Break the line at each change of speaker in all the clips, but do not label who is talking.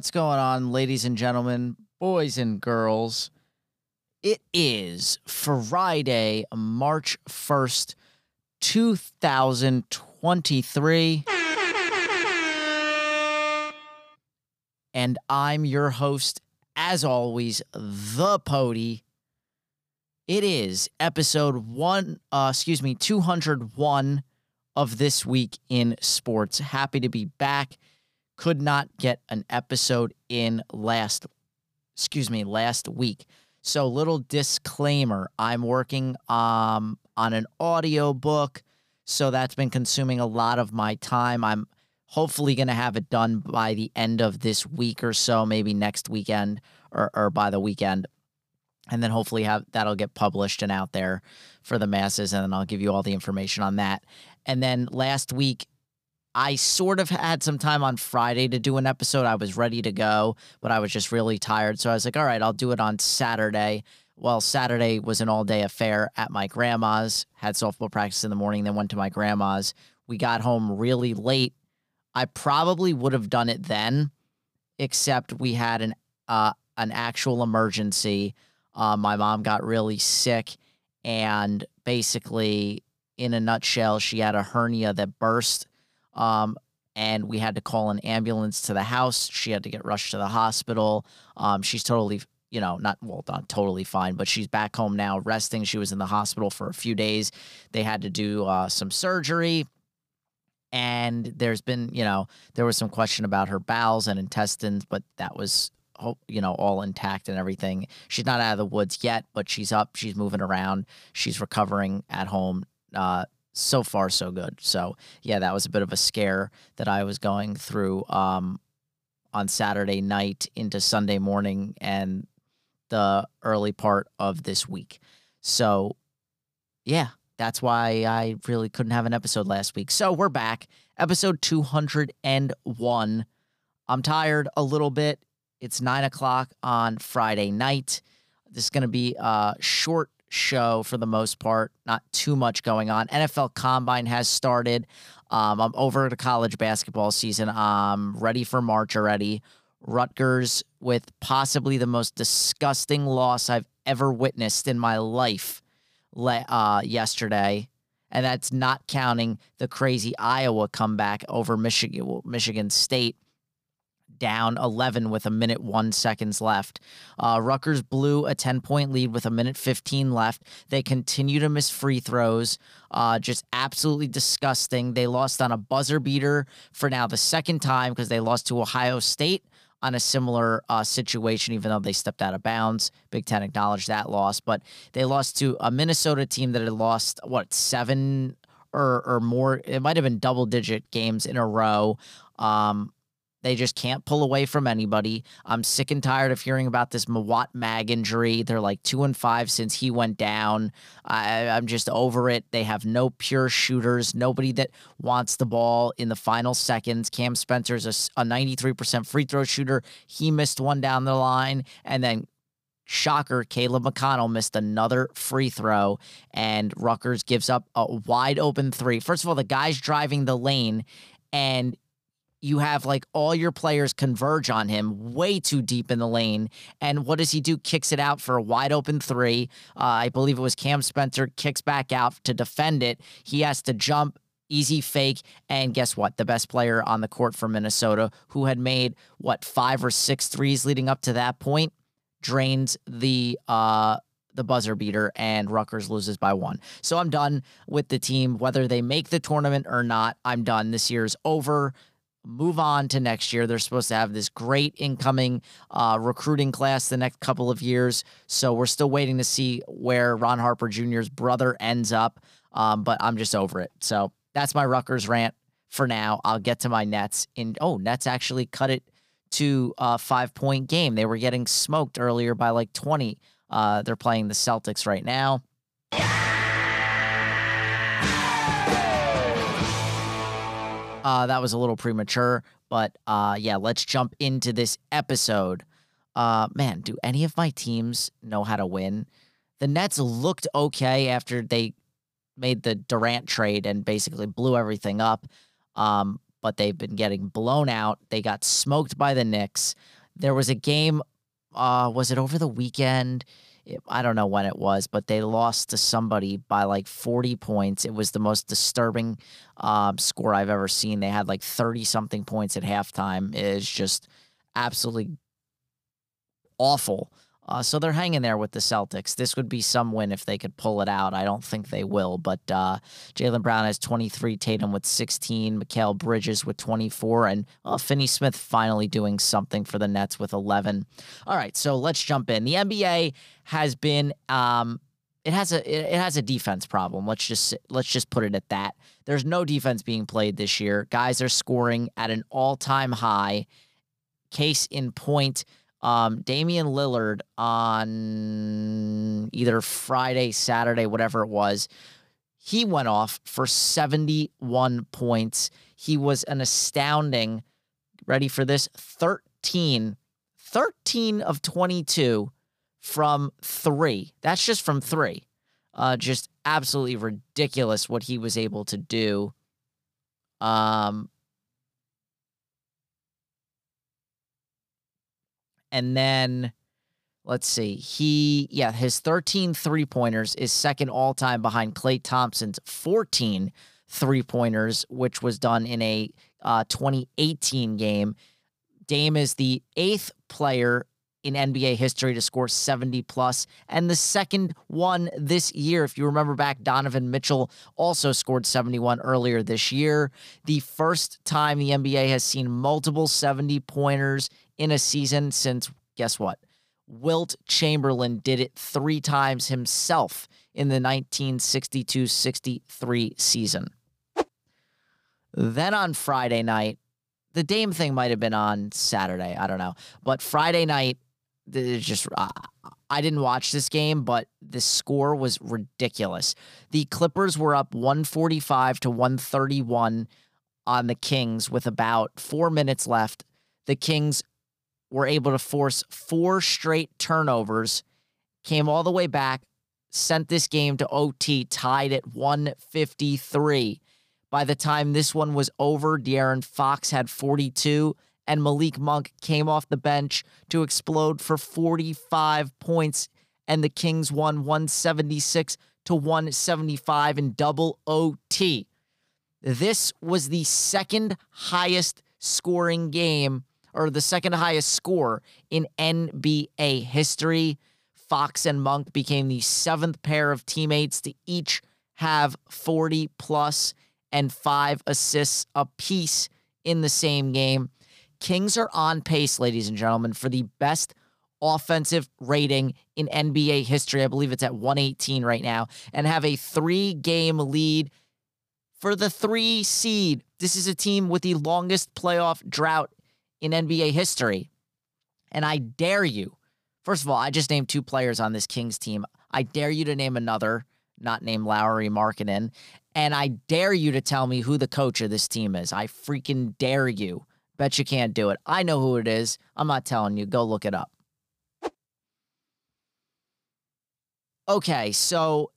What's going on, ladies and gentlemen, boys and girls? It is Friday, March 1st, 2023. And I'm your host, as always, the Pody. It is episode one, uh, excuse me, 201 of This Week in Sports. Happy to be back could not get an episode in last excuse me last week. So little disclaimer i'm working um on an audio book so that's been consuming a lot of my time. I'm hopefully going to have it done by the end of this week or so maybe next weekend or, or by the weekend. And then hopefully have that'll get published and out there for the masses and then i'll give you all the information on that. And then last week I sort of had some time on Friday to do an episode. I was ready to go, but I was just really tired. So I was like, all right, I'll do it on Saturday. Well, Saturday was an all day affair at my grandma's, had softball practice in the morning, then went to my grandma's. We got home really late. I probably would have done it then, except we had an uh, an actual emergency. Uh, my mom got really sick, and basically, in a nutshell, she had a hernia that burst um, and we had to call an ambulance to the house. She had to get rushed to the hospital. Um, she's totally, you know, not well, not totally fine, but she's back home now, resting. She was in the hospital for a few days. They had to do uh, some surgery. And there's been, you know, there was some question about her bowels and intestines, but that was, you know, all intact and everything. She's not out of the woods yet, but she's up. She's moving around. She's recovering at home. Uh, so far so good. So yeah, that was a bit of a scare that I was going through um, on Saturday night into Sunday morning and the early part of this week. So yeah, that's why I really couldn't have an episode last week. So we're back, episode two hundred and one. I'm tired a little bit. It's nine o'clock on Friday night. This is going to be a short show for the most part. Not too much going on. NFL Combine has started. Um, I'm over the college basketball season. I'm ready for March already. Rutgers with possibly the most disgusting loss I've ever witnessed in my life uh, yesterday. And that's not counting the crazy Iowa comeback over Michigan, Michigan State down 11 with a minute one seconds left. Uh, Rutgers blew a 10 point lead with a minute 15 left. They continue to miss free throws. Uh, just absolutely disgusting. They lost on a buzzer beater for now the second time because they lost to Ohio State on a similar uh, situation, even though they stepped out of bounds. Big Ten acknowledged that loss, but they lost to a Minnesota team that had lost, what, seven or, or more? It might have been double digit games in a row. Um, they just can't pull away from anybody. I'm sick and tired of hearing about this Mawot Mag injury. They're like two and five since he went down. I, I'm just over it. They have no pure shooters, nobody that wants the ball in the final seconds. Cam Spencer's a, a 93% free throw shooter. He missed one down the line. And then Shocker, Caleb McConnell missed another free throw, and Rutgers gives up a wide open three. First of all, the guy's driving the lane, and you have like all your players converge on him way too deep in the lane. And what does he do? Kicks it out for a wide open three. Uh, I believe it was Cam Spencer kicks back out to defend it. He has to jump. Easy fake. And guess what? The best player on the court for Minnesota, who had made what five or six threes leading up to that point, drains the uh the buzzer beater and Rutgers loses by one. So I'm done with the team. Whether they make the tournament or not, I'm done. This year's over move on to next year. They're supposed to have this great incoming uh, recruiting class the next couple of years. So we're still waiting to see where Ron Harper Jr.'s brother ends up. Um, but I'm just over it. So that's my Rutgers rant for now. I'll get to my Nets. In oh, Nets actually cut it to a five point game. They were getting smoked earlier by like 20. Uh, they're playing the Celtics right now. Uh, that was a little premature, but uh, yeah, let's jump into this episode. Uh, man, do any of my teams know how to win? The Nets looked okay after they made the Durant trade and basically blew everything up. Um, but they've been getting blown out. They got smoked by the Knicks. There was a game, uh, was it over the weekend? I don't know when it was, but they lost to somebody by like 40 points. It was the most disturbing um, score I've ever seen. They had like 30 something points at halftime. It is just absolutely awful. Uh, so they're hanging there with the Celtics. This would be some win if they could pull it out. I don't think they will, but uh, Jaylen Brown has 23, Tatum with 16, Mikal Bridges with 24, and well, Finney Smith finally doing something for the Nets with 11. All right, so let's jump in. The NBA has been um, it has a it has a defense problem. Let's just let's just put it at that. There's no defense being played this year. Guys are scoring at an all-time high. Case in point, um, Damian Lillard on either Friday, Saturday, whatever it was, he went off for 71 points. He was an astounding, ready for this, 13, 13 of 22 from three. That's just from three. Uh, just absolutely ridiculous what he was able to do. Um, And then let's see. He, yeah, his 13 three pointers is second all time behind Klay Thompson's 14 three pointers, which was done in a uh, 2018 game. Dame is the eighth player in NBA history to score 70 plus, and the second one this year. If you remember back, Donovan Mitchell also scored 71 earlier this year. The first time the NBA has seen multiple 70 pointers in a season since, guess what? Wilt Chamberlain did it three times himself in the 1962 63 season. Then on Friday night, the Dame thing might have been on Saturday. I don't know. But Friday night, just uh, I didn't watch this game, but the score was ridiculous. The Clippers were up 145 to 131 on the Kings with about 4 minutes left. The Kings were able to force four straight turnovers, came all the way back, sent this game to OT, tied at 153. By the time this one was over, De'Aaron Fox had 42 and Malik Monk came off the bench to explode for 45 points, and the Kings won 176 to 175 in double OT. This was the second highest scoring game, or the second highest score in NBA history. Fox and Monk became the seventh pair of teammates to each have 40 plus and five assists apiece in the same game. Kings are on pace, ladies and gentlemen, for the best offensive rating in NBA history. I believe it's at 118 right now, and have a three game lead for the three seed. This is a team with the longest playoff drought in NBA history. And I dare you, first of all, I just named two players on this Kings team. I dare you to name another, not name Lauri Markkanen. And I dare you to tell me who the coach of this team is. I freaking dare you. Bet you can't do it. I know who it is. I'm not telling you. Go look it up. Okay, so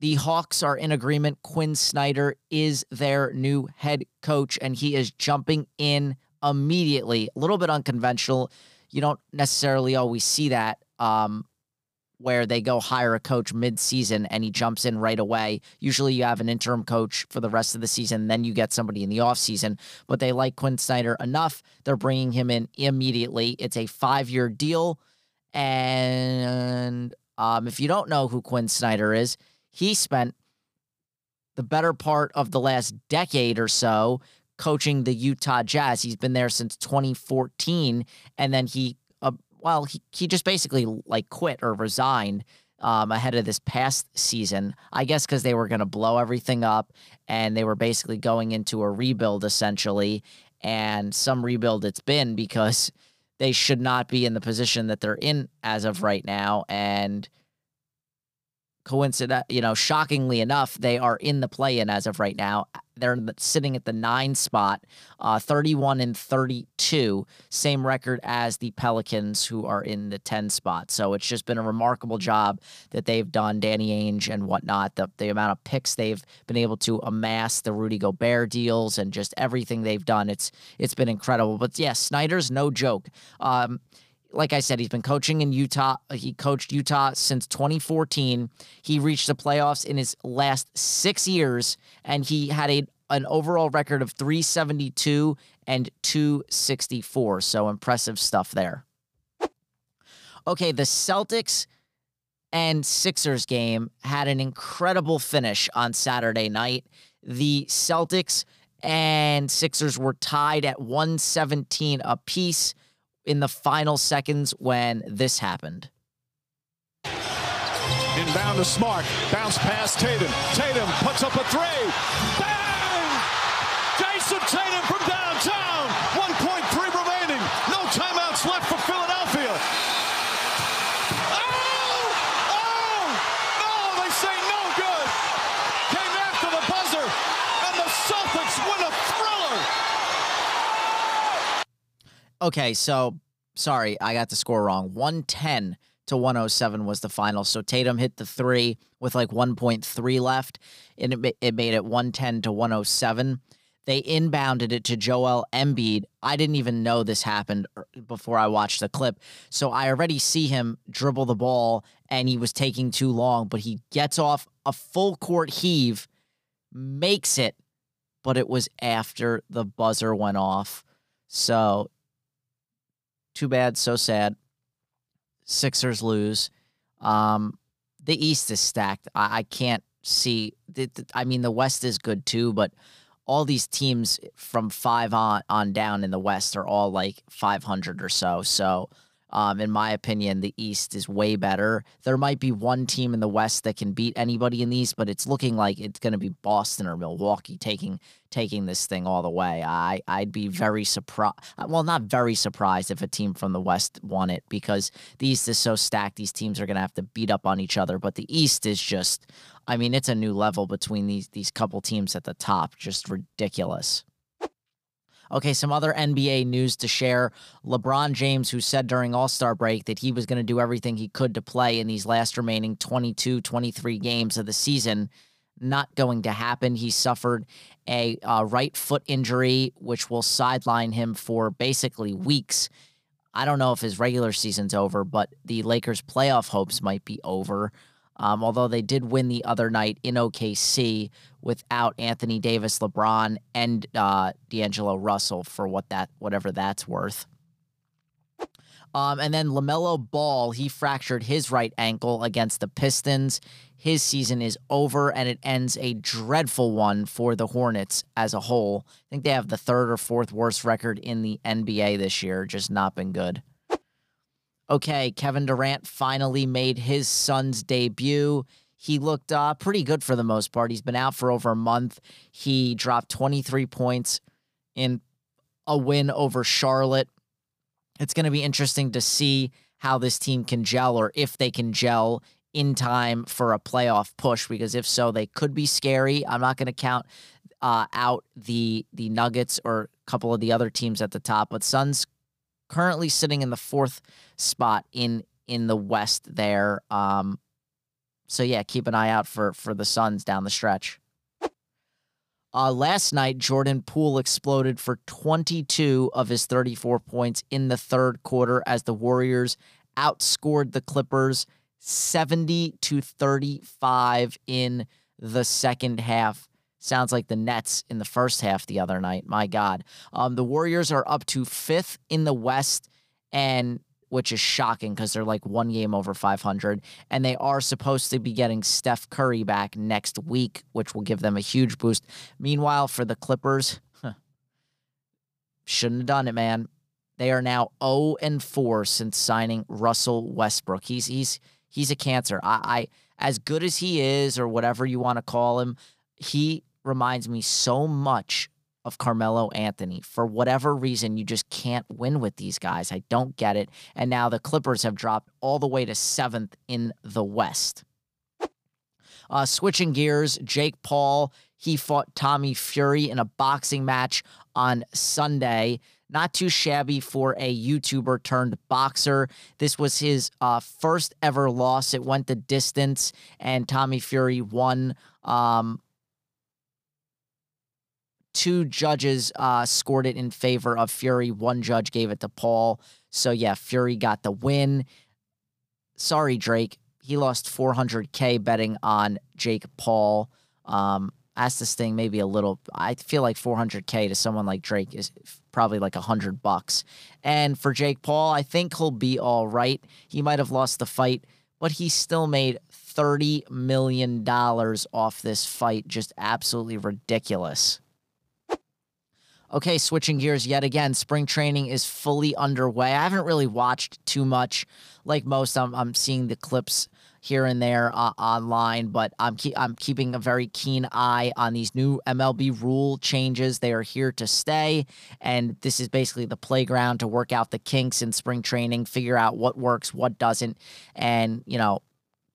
the Hawks are in agreement. Quinn Snyder is their new head coach, and he is jumping in immediately. A little bit unconventional. You don't necessarily always see that um, where they go hire a coach mid-season and he jumps in right away. Usually you have an interim coach for the rest of the season, then you get somebody in the offseason. But they like Quinn Snyder enough. They're bringing him in immediately. It's a five-year deal. And um, if you don't know who Quinn Snyder is, he spent the better part of the last decade or so coaching the Utah Jazz. He's been there since 2014, and then he well, he, he just basically like quit or resigned um, ahead of this past season. I guess because they were going to blow everything up and they were basically going into a rebuild essentially. And some rebuild it's been because they should not be in the position that they're in as of right now. And coincident, you know, shockingly enough, they are in the play-in as of right now. They're sitting at the nine spot, uh, 31 and 32, same record as the Pelicans, who are in the 10 spot. So it's just been a remarkable job that they've done, Danny Ainge and whatnot. The the amount of picks they've been able to amass, the Rudy Gobert deals, and just everything they've done. It's it's been incredible. But yeah, Snyder's no joke. Um, like I said, he's been coaching in Utah. He coached Utah since 2014. He reached the playoffs in his last six years, and he had a an overall record of 372 and 264. So impressive stuff there. Okay, the Celtics and Sixers game had an incredible finish on Saturday night. The Celtics and Sixers were tied at 117 apiece in the final seconds when this happened.
Inbound to Smart. Bounce past Tatum. Tatum puts up a three. Bang! Jayson Tatum from downtown. 1.3 remaining. No timeouts left for Philadelphia. Oh! Oh! No, they say no good. Came after the buzzer, and the Celtics win a thriller.
Okay, so sorry, I got the score wrong. 110 to 107 was the final. So Tatum hit the three with like 1.3 left, and it, it made it 110 to 107. They inbounded it to Joel Embiid. I didn't even know this happened er, before I watched the clip. So I already see him dribble the ball, and he was taking too long, but he gets off a full court heave, makes it, but it was after the buzzer went off. So too bad, so sad. Sixers lose. Um, the East is stacked. I, I can't see. I mean, the West is good too, but all these teams from five on on down in the West are all like 500 or so. So um, in my opinion, the East is way better. There might be one team in the West that can beat anybody in the East, but it's looking like it's going to be Boston or Milwaukee taking taking this thing all the way. I I'd be very surprised. Well, not very surprised if a team from the West won it because the East is so stacked. These teams are going to have to beat up on each other. But the East is just, I mean, it's a new level between these these couple teams at the top. Just ridiculous. Okay, some other NBA news to share. LeBron James, who said during All Star break that he was going to do everything he could to play in these last remaining 22, 23 games of the season, not going to happen. He suffered a uh, right foot injury, which will sideline him for basically weeks. I don't know if his regular season's over, but the Lakers' playoff hopes might be over. Um, although they did win the other night in OKC without Anthony Davis, LeBron, and uh, D'Angelo Russell for what that whatever that's worth. Um, and then LaMelo Ball, he fractured his right ankle against the Pistons. His season is over and it ends a dreadful one for the Hornets as a whole. I think they have the third or fourth worst record in the NBA this year, just not been good. Okay, Kevin Durant finally made his Suns debut. He looked uh, pretty good for the most part. He's been out for over a month. He dropped 23 points in a win over Charlotte. It's going to be interesting to see how this team can gel or if they can gel in time for a playoff push because if so they could be scary. I'm not going to count uh, out the the Nuggets or a couple of the other teams at the top, but Suns currently sitting in the fourth spot in in the West there. Um, so yeah, keep an eye out for for the Suns down the stretch. Uh, last night, Jordan Poole exploded for 22 of his 34 points in the third quarter as the Warriors outscored the Clippers 70 to 35 in the second half. Sounds like the Nets in the first half the other night. My God. Um, the Warriors are up to fifth in the West, and which is shocking because they're like one game over 500. And they are supposed to be getting Steph Curry back next week, which will give them a huge boost. Meanwhile, for the Clippers, huh, shouldn't have done it, man. They are now 0 and 4 since signing Russell Westbrook. He's he's he's a cancer. I, I as good as he is, or whatever you want to call him, he reminds me so much of Carmelo Anthony. For whatever reason, you just can't win with these guys. I don't get it. And now the Clippers have dropped all the way to seventh in the West. Uh, switching gears, Jake Paul, he fought Tommy Fury in a boxing match on Sunday. Not too shabby for a YouTuber turned boxer. This was his uh, first ever loss. It went the distance, and Tommy Fury won. Um, two judges uh, scored it in favor of Fury. One judge gave it to Paul. So, yeah, Fury got the win. Sorry, Drake. He lost 400K betting on Jake Paul. Um, asked this thing maybe a little. I feel like 400K to someone like Drake is probably like a hundred bucks. And for Jake Paul, I think he'll be all right. He might have lost the fight, but he still made $30 million off this fight. Just absolutely ridiculous. Okay, switching gears yet again. Spring training is fully underway. I haven't really watched too much like most. I'm, I'm seeing the clips here and there uh, online, but I'm I'm keeping a very keen eye on these new MLB rule changes. They are here to stay, and this is basically the playground to work out the kinks in spring training, figure out what works, what doesn't, and you know,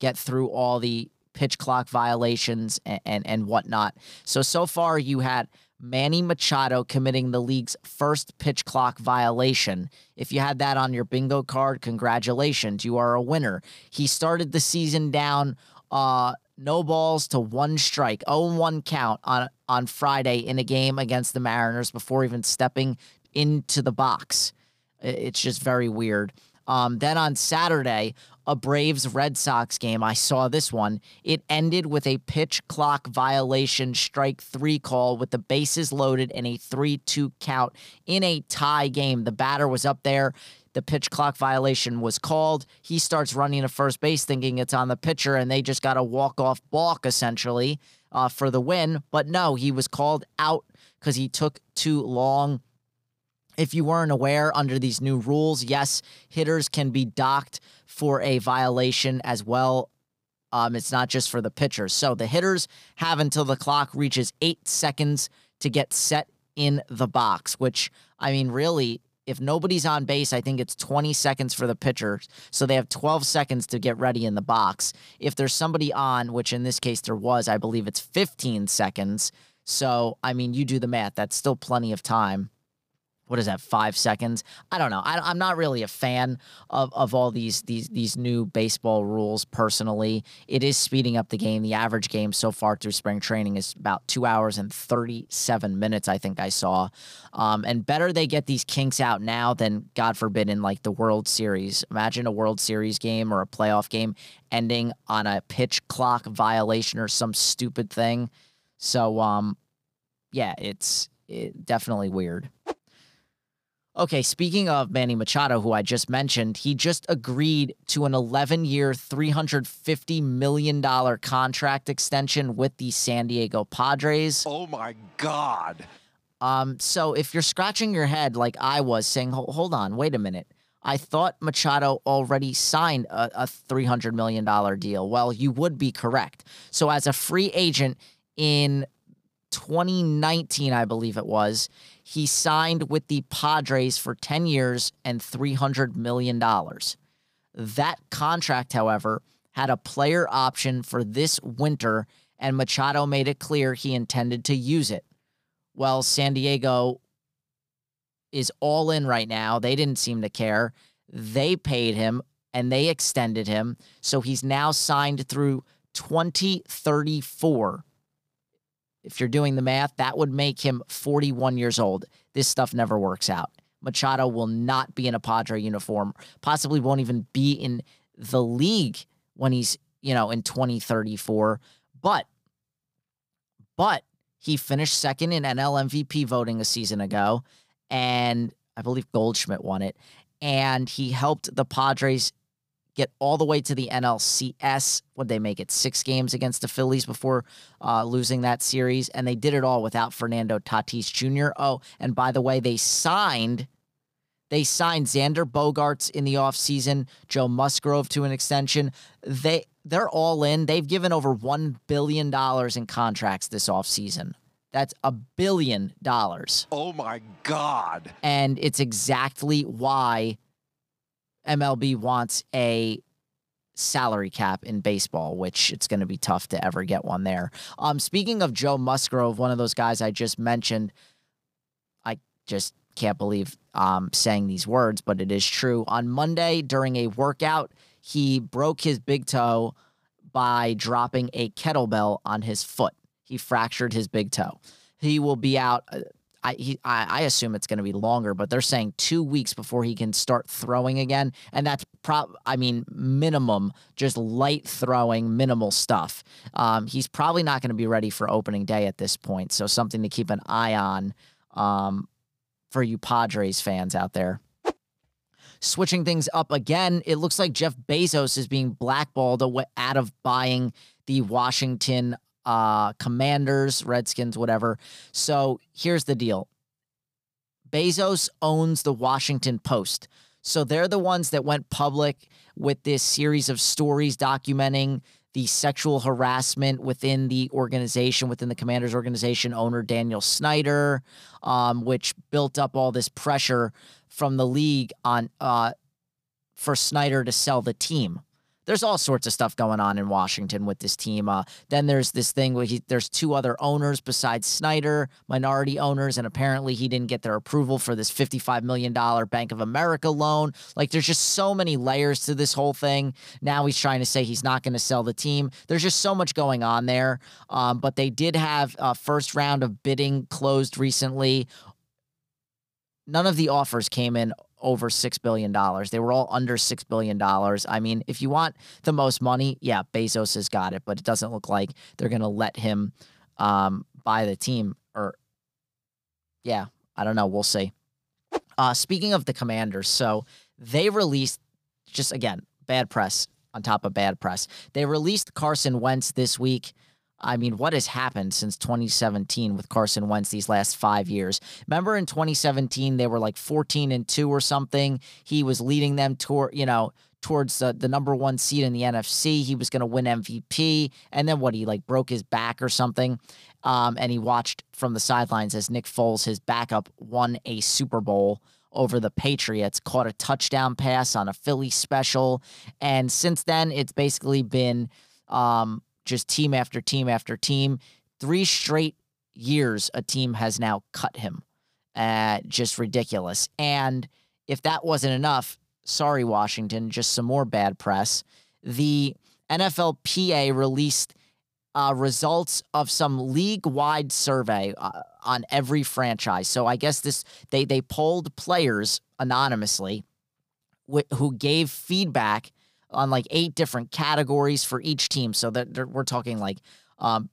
get through all the pitch clock violations and, and, and whatnot. So so far you had Manny Machado committing the league's first pitch clock violation. If you had that on your bingo card, congratulations, you are a winner. He started the season down uh, no balls to one strike, 0-1 count on on Friday in a game against the Mariners before even stepping into the box. It's just very weird. Um, then on Saturday, a Braves Red Sox game. I saw this one. It ended with a pitch clock violation strike three call with the bases loaded and a 3 2 count in a tie game. The batter was up there. The pitch clock violation was called. He starts running to first base thinking it's on the pitcher, and they just got a walk off balk essentially uh, for the win. But no, he was called out because he took too long if you weren't aware, under these new rules, yes, hitters can be docked for a violation as well. Um, it's not just for the pitchers. So the hitters have until the clock reaches eight seconds to get set in the box, which, I mean, really, if nobody's on base, I think it's 20 seconds for the pitchers. So they have 12 seconds to get ready in the box. If there's somebody on, which in this case there was, I believe it's 15 seconds. So, I mean, you do the math. That's still plenty of time what is that five seconds? I don't know. I, am not really a fan of, of all these these these new baseball rules personally. It is speeding up the game. The average game so far through spring training is about two hours and 37 minutes i think i saw. Um, and better they get these kinks out now than god forbid in like the world series. Imagine a world series game or a playoff game ending on a pitch clock violation or some stupid thing. So um yeah it's it, definitely weird Okay, speaking of Manny Machado, who I just mentioned, he just agreed to an 11 year, $350 million contract extension with the San Diego Padres.
Oh my God.
Um, so if you're scratching your head like I was, saying, hold on, wait a minute. I thought Machado already signed a, a $300 million deal. Well, you would be correct. So, as a free agent in 2019, I believe it was, he signed with the Padres for 10 years and $300 million. That contract, however, had a player option for this winter, and Machado made it clear he intended to use it. Well, San Diego is all in right now. They didn't seem to care. They paid him and they extended him. So he's now signed through 2034 if you're doing the math, that would make him 41 years old. This stuff never works out. Machado will not be in a Padre uniform, possibly won't even be in the league when he's, you know, in 2034. But, but he finished second in NL MVP voting a season ago. And I believe Goldschmidt won it. And he helped the Padres get all the way to the NLCS. Would they make it six games against the Phillies before uh, losing that series? And they did it all without Fernando Tatis Jr. Oh, and by the way, they signed. They signed Xander Bogaerts in the offseason, Joe Musgrove to an extension. They they're all in. They've given over one billion dollars in contracts this offseason. That's a billion dollars.
Oh my God.
And it's exactly why MLB wants a salary cap in baseball, which it's going to be tough to ever get one there. Um, speaking of Joe Musgrove, one of those guys I just mentioned, I just can't believe um saying these words, but it is true. On Monday during a workout, he broke his big toe by dropping a kettlebell on his foot. He fractured his big toe. He will be out. I he, I, I assume it's going to be longer, but they're saying two weeks before he can start throwing again, and that's prob. I mean, minimum, just light throwing, minimal stuff. Um, he's probably not going to be ready for opening day at this point, so something to keep an eye on um, for you Padres fans out there. Switching things up again, it looks like Jeff Bezos is being blackballed out of buying the Washington uh, Commanders, Redskins, whatever. So here's the deal Bezos owns the Washington Post. So they're the ones that went public with this series of stories documenting the sexual harassment within the organization, within the Commanders organization, owner Daniel Snyder, um, which built up all this pressure from the league on uh, for Snyder to sell the team. There's all sorts of stuff going on in Washington with this team. Uh, then there's this thing where he, there's two other owners besides Snyder, minority owners, and apparently he didn't get their approval for this $55 million Bank of America loan. Like there's just so many layers to this whole thing. Now he's trying to say he's not going to sell the team. There's just so much going on there. Um, but they did have a first round of bidding closed recently. None of the offers came in over $6 billion. They were all under $6 billion. I mean, if you want the most money, yeah, Bezos has got it, but it doesn't look like they're going to let him um, buy the team. Or, yeah, I don't know. We'll see. Uh, speaking of the commanders, so they released, just again, bad press on top of bad press. They released Carson Wentz this week. I mean, what has happened since 2017 with Carson Wentz these last five years? Remember in 2017 they were like 14 and two or something. He was leading them toward, you know, towards the, the number one seed in the NFC. He was going to win MVP, and then what? He like broke his back or something, um, and he watched from the sidelines as Nick Foles, his backup, won a Super Bowl over the Patriots, caught a touchdown pass on a Philly special, and since then it's basically been. Um, just team after team after team. Three straight years, a team has now cut him. Uh, just ridiculous. And if that wasn't enough, sorry, Washington, just some more bad press. The NFLPA released uh, results of some league-wide survey uh, on every franchise. So I guess this they they polled players anonymously wh- who gave feedback on like eight different categories for each team. So that we're talking like um,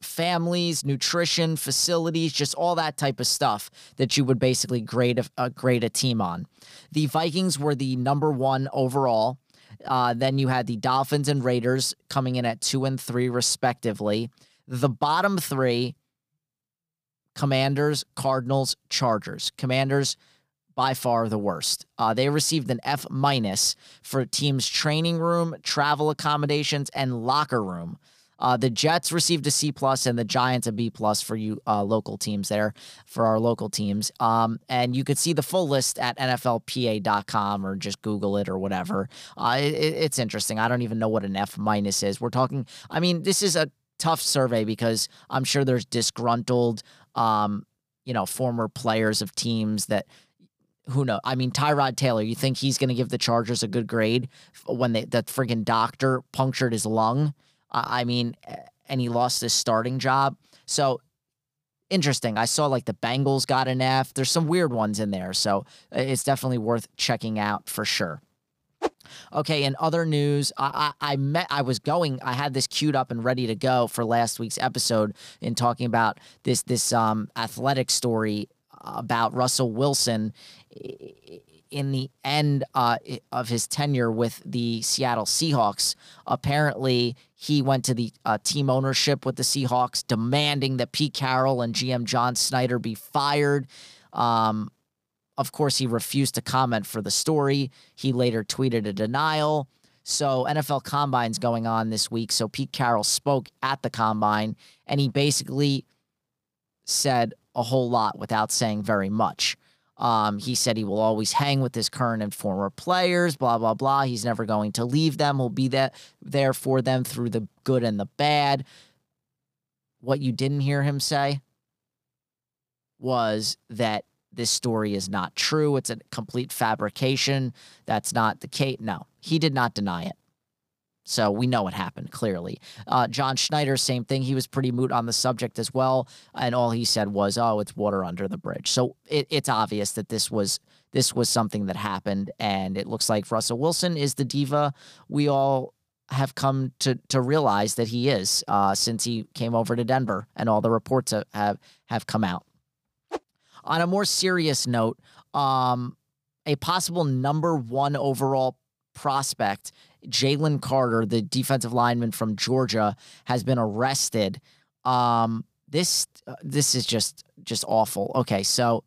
families, nutrition, facilities, just all that type of stuff that you would basically grade a, grade a team on. The Vikings were the number one overall. Uh, then you had the Dolphins and Raiders coming in at two and three, respectively. The bottom three Commanders, Cardinals, Chargers. Commanders by far the worst. Uh, they received an F minus for team's training room, travel accommodations, and locker room. Uh, the Jets received a C plus and the Giants a B plus for you uh, local teams there for our local teams. Um, and you could see the full list at NFLPA.com or just Google it or whatever. Uh, it, it's interesting. I don't even know what an F minus is. We're talking. I mean, this is a tough survey because I'm sure there's disgruntled, um, you know, former players of teams that who knows? I mean, Tyrod Taylor, you think he's going to give the Chargers a good grade when they, that friggin' doctor punctured his lung? Uh, I mean, and he lost his starting job. So interesting. I saw like the Bengals got an F. There's some weird ones in there. So it's definitely worth checking out for sure. Okay, in other news, I, I, I met I was going, I had this queued up and ready to go for last week's episode in talking about this this um athletic story about Russell Wilson in the end uh, of his tenure with the Seattle Seahawks. Apparently, he went to the uh, team ownership with the Seahawks, demanding that Pete Carroll and GM John Schneider be fired. Um, of course, he refused to comment for the story. He later tweeted a denial. So, NFL Combine's going on this week. So, Pete Carroll spoke at the Combine and he basically said a whole lot without saying very much. Um, he said he will always hang with his current and former players, blah, blah, blah. He's never going to leave them. He'll be that, there for them through the good and the bad. What you didn't hear him say was that this story is not true. It's a complete fabrication. That's not the case. No, he did not deny it. So we know what happened clearly. Uh, John Schneider, same thing. He was pretty moot on the subject as well, and all he said was, "Oh, it's water under the bridge." So it, it's obvious that this was this was something that happened, and it looks like Russell Wilson is the diva we all have come to to realize that he is uh, since he came over to Denver, and all the reports have have, come out. On a more serious note, um, a possible number one overall prospect Jalen Carter, the defensive lineman from Georgia, has been arrested. Um, this uh, this is just just awful. Okay, so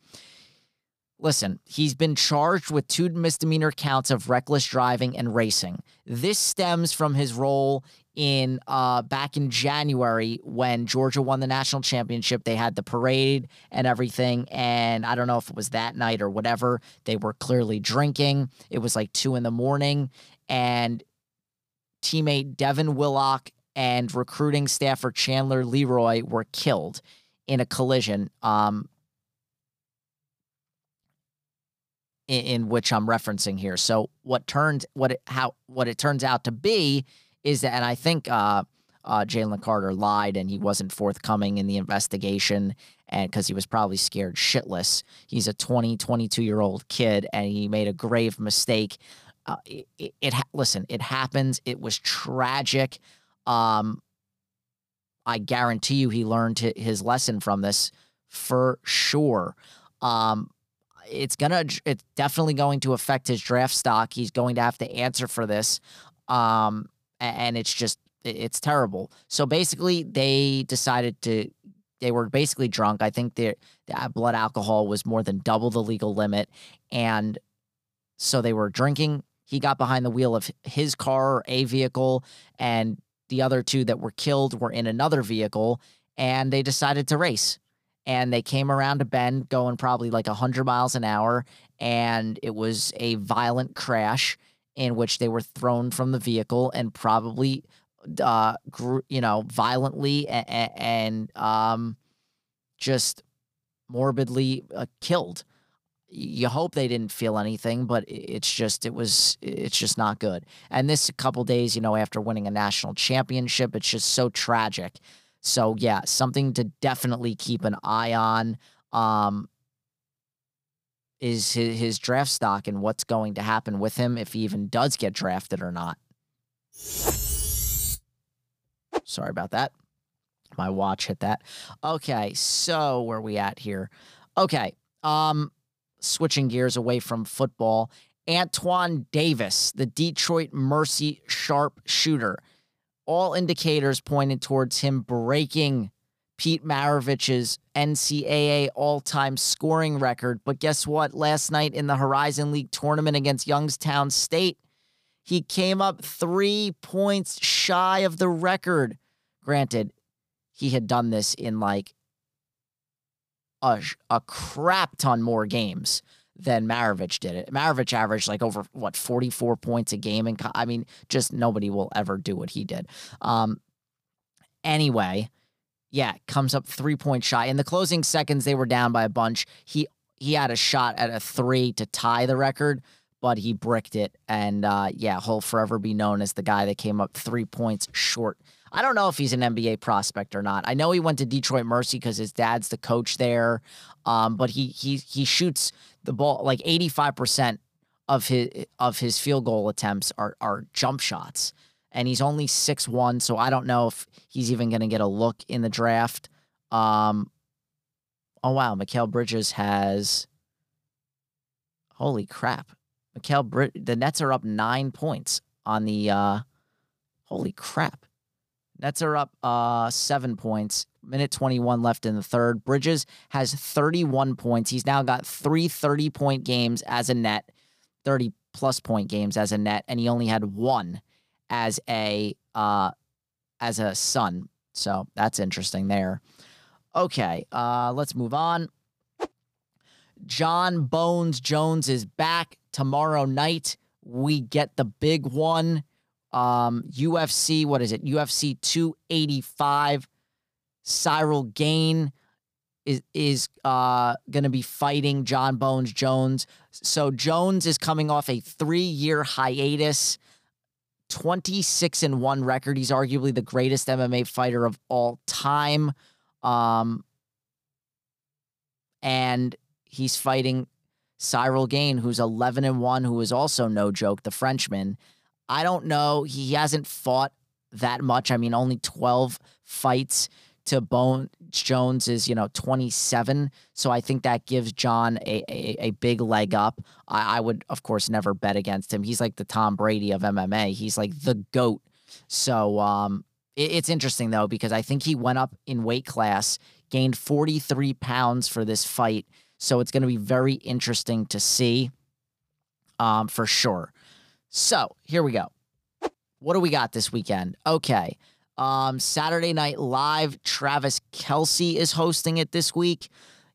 listen, he's been charged with two misdemeanor counts of reckless driving and racing. This stems from his role in uh, back in January when Georgia won the national championship. They had the parade and everything, and I don't know if it was that night or whatever. They were clearly drinking. It was like two in the morning, and teammate Devin Willock and recruiting staffer Chandler LeCroy were killed in a collision. Um, in, which I'm referencing here. So what turned what it how what it turns out to be is that, and I think uh, uh, Jalen Carter lied and he wasn't forthcoming in the investigation and because he was probably scared shitless. He's a 20, 22 year old kid and he made a grave mistake uh, it, it, it listen, it happens. It was tragic. Um, I guarantee you, he learned his lesson from this for sure. Um, it's gonna, it's definitely going to affect his draft stock. He's going to have to answer for this. Um, and it's just, it's terrible. So basically, they decided to they were basically drunk. I think their uh, blood alcohol was more than double the legal limit, and so they were drinking he got behind the wheel of his car a vehicle, and the other two that were killed were in another vehicle, and they decided to race. And they came around a bend going probably like 100 miles an hour, and it was a violent crash in which they were thrown from the vehicle and probably, uh, you know, violently and, and um, just morbidly uh, killed you hope they didn't feel anything, but it's just it was it's just not good. And this a couple days, you know, after winning a national championship, it's just so tragic. So yeah, something to definitely keep an eye on. Um, is his, his draft stock and what's going to happen with him if he even does get drafted or not. Sorry about that. My watch hit that. Okay, so where we at here? Okay. Um switching gears away from football, Antoine Davis, the Detroit Mercy sharp shooter. All indicators pointed towards him breaking Pete Maravich's NCAA all time scoring record. But guess what? Last night in the Horizon League tournament against Youngstown State, he came up three points shy of the record. Granted, he had done this in like a, a crap ton more games than Maravich did it. Maravich averaged like over what 44 points a game and I mean just nobody will ever do what he did. Um anyway, yeah, comes up 3 points shy. In the closing seconds they were down by a bunch. He he had a shot at a 3 to tie the record, but he bricked it and uh yeah, he'll forever be known as the guy that came up 3 points short I don't know if he's an NBA prospect or not. I know he went to Detroit Mercy because his dad's the coach there. Um, but he he he shoots the ball like 85% of his of his field goal attempts are are jump shots. And he's only six one, so I don't know if he's even gonna get a look in the draft. Um oh wow, Mikal Bridges has holy crap. Brid- the Nets are up nine points on the uh holy crap. Nets are up uh, seven points. Minute 21 left in the third. Bridges has 31 points. He's now got three 30 point games as a net, 30 plus point games as a net, and he only had one as a uh, as a Sun. So that's interesting there. Okay, uh, let's move on. Jon Bones Jones is back tomorrow night. We get the big one. Um, UFC, what is it? UFC 285. Ciryl Gane is is uh, going to be fighting Jon Bones Jones. So Jones is coming off a three year hiatus, twenty six and one record. He's arguably the greatest MMA fighter of all time, um, and he's fighting Ciryl Gane, who's eleven and one, who is also no joke, the Frenchman. I don't know. He hasn't fought that much. I mean, only twelve fights to Bone Jones is, you know, 27. So I think that gives Jon a, a, a big leg up. I, I, would, of course, never bet against him. He's like the Tom Brady of MMA. He's like the GOAT. So um, it, it's interesting, though, because I think he went up in weight class, gained 43 pounds for this fight. So it's going to be very interesting to see um, for sure. So here we go. What do we got this weekend? Okay. Um, Saturday Night Live, Travis Kelce is hosting it this week.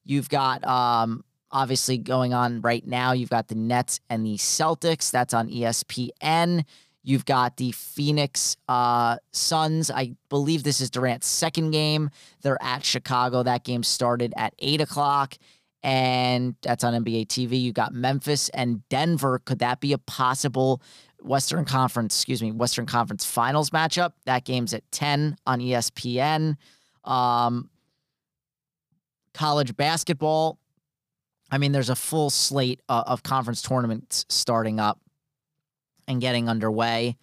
You've got um, obviously going on right now. You've got the Nets and the Celtics. That's on ESPN. You've got the Phoenix uh, Suns. I believe this is Durant's second game. They're at Chicago. That game started at eight o'clock, and that's on NBA TV. You've got Memphis and Denver. Could that be a possible Western Conference, excuse me, Western Conference Finals matchup. That game's at 10 on ESPN. Um, college basketball. I mean, there's a full slate uh, of conference tournaments starting up and getting underway.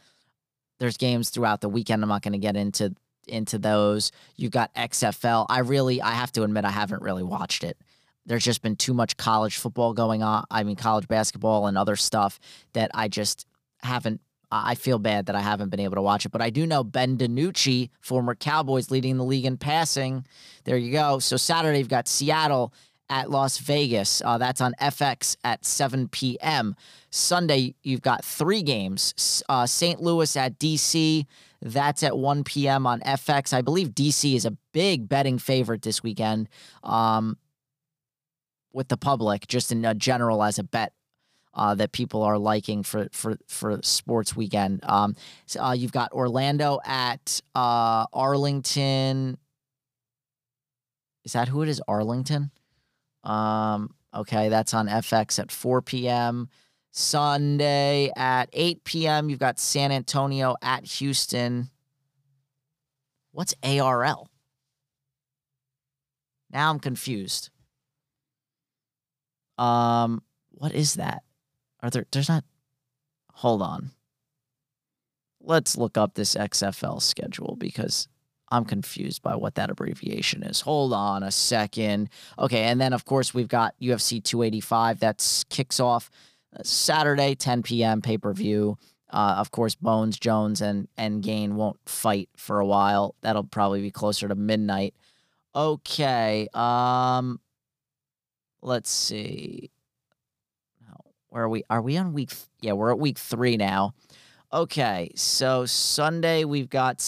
There's games throughout the weekend. I'm not going to get into into those. You've got XFL. I really, I have to admit, I haven't really watched it. There's just been too much college football going on. I mean, college basketball and other stuff that I just haven't I feel bad that I haven't been able to watch it, but I do know Ben DiNucci, former Cowboys, leading the league in passing. There you go. So Saturday, you've got Seattle at Las Vegas. Uh, that's on FX at 7 p.m. Sunday, you've got three games. Uh, St. Louis at DC. That's at 1 p.m. on FX. I believe DC is a big betting favorite this weekend um, with the public, just in a general as a bet uh, that people are liking for for for sports weekend. Um, so, uh, you've got Orlando at uh, Arlington. Is that who it is? Arlington. Um, okay, that's on FX at 4 p.m. Sunday at 8 p.m. You've got San Antonio at Houston. What's ARL? Now I'm confused. Um, what is that? Are there there's not hold on. Let's look up this XFL schedule because I'm confused by what that abbreviation is. Hold on a second. Okay, and then of course we've got UFC 285 that kicks off uh, Saturday 10 p.m. pay-per-view. Uh, of course, Bones, Jones, and and Gane won't fight for a while. That'll probably be closer to midnight. Okay. Um, let's see where are we? Are we on week? Yeah, we're at week three now. Okay, so Sunday we've got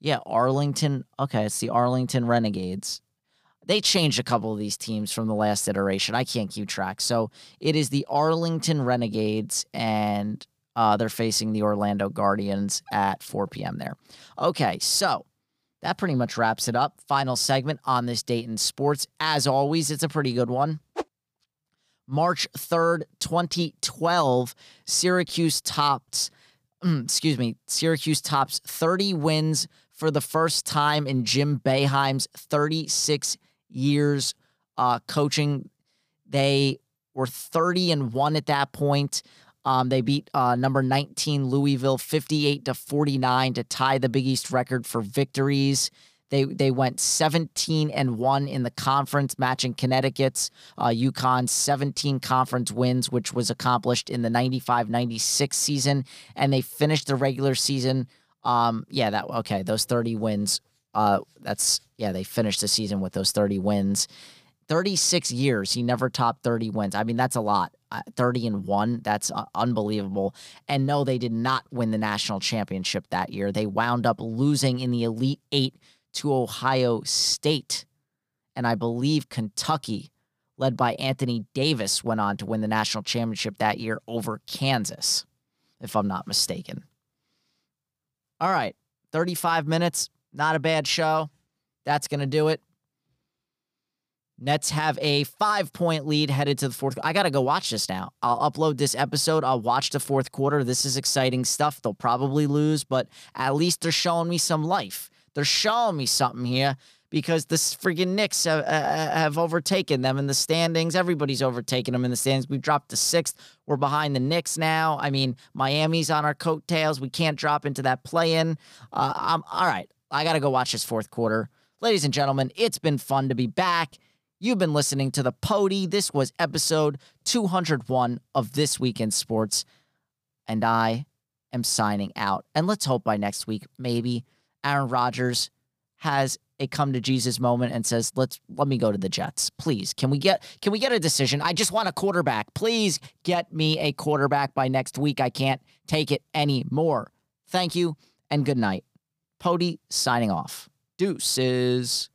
yeah Arlington. Okay, it's the Arlington Renegades. They changed a couple of these teams from the last iteration. I can't keep track. So it is the Arlington Renegades, and uh, they're facing the Orlando Guardians at 4 p.m. there. Okay, so that pretty much wraps it up. Final segment on this date in sports. As always, it's a pretty good one. March 3rd, 2012, Syracuse tops, excuse me, Syracuse tops 30 wins for the first time in Jim Boeheim's 36 years uh, coaching. They were 30 and 1 at that point. Um, they beat uh, number 19 Louisville 58 to 49 to tie the Big East record for victories. They they went 17 and one in the conference, matching Connecticut's uh, UConn's 17 conference wins, which was accomplished in the 95-96 season, and they finished the regular season. Um, yeah, that okay. Those 30 wins. Uh, that's yeah. They finished the season with those 30 wins. 36 years, he never topped 30 wins. I mean, that's a lot. Uh, 30 and 1, that's uh, unbelievable. And no, they did not win the national championship that year. They wound up losing in the Elite 8 to Ohio State. And I believe Kentucky led by Anthony Davis, went on to win the national championship that year over Kansas, if I'm not mistaken. All right, 35 minutes, not a bad show. That's going to do it. Nets have a five point lead headed to the fourth. I got to go watch this now. I'll upload this episode. I'll watch the fourth quarter. This is exciting stuff. They'll probably lose, but at least they're showing me some life. They're showing me something here because the freaking Knicks have, uh, have overtaken them in the standings. Everybody's overtaken them in the standings. We dropped to sixth. We're behind the Knicks now. I mean, Miami's on our coattails. We can't drop into that play in. Uh, I'm all right. I got to go watch this fourth quarter. Ladies and gentlemen, it's been fun to be back. You've been listening to the Pody. This was episode 201 of This Week in Sports. And I am signing out. And let's hope by next week, maybe Aaron Rodgers has a come to Jesus moment and says, "Let's let me go to the Jets, please. Can we get can we get a decision? I just want a quarterback. Please get me a quarterback by next week. I can't take it anymore. Thank you and good night. Pody signing off. Deuces.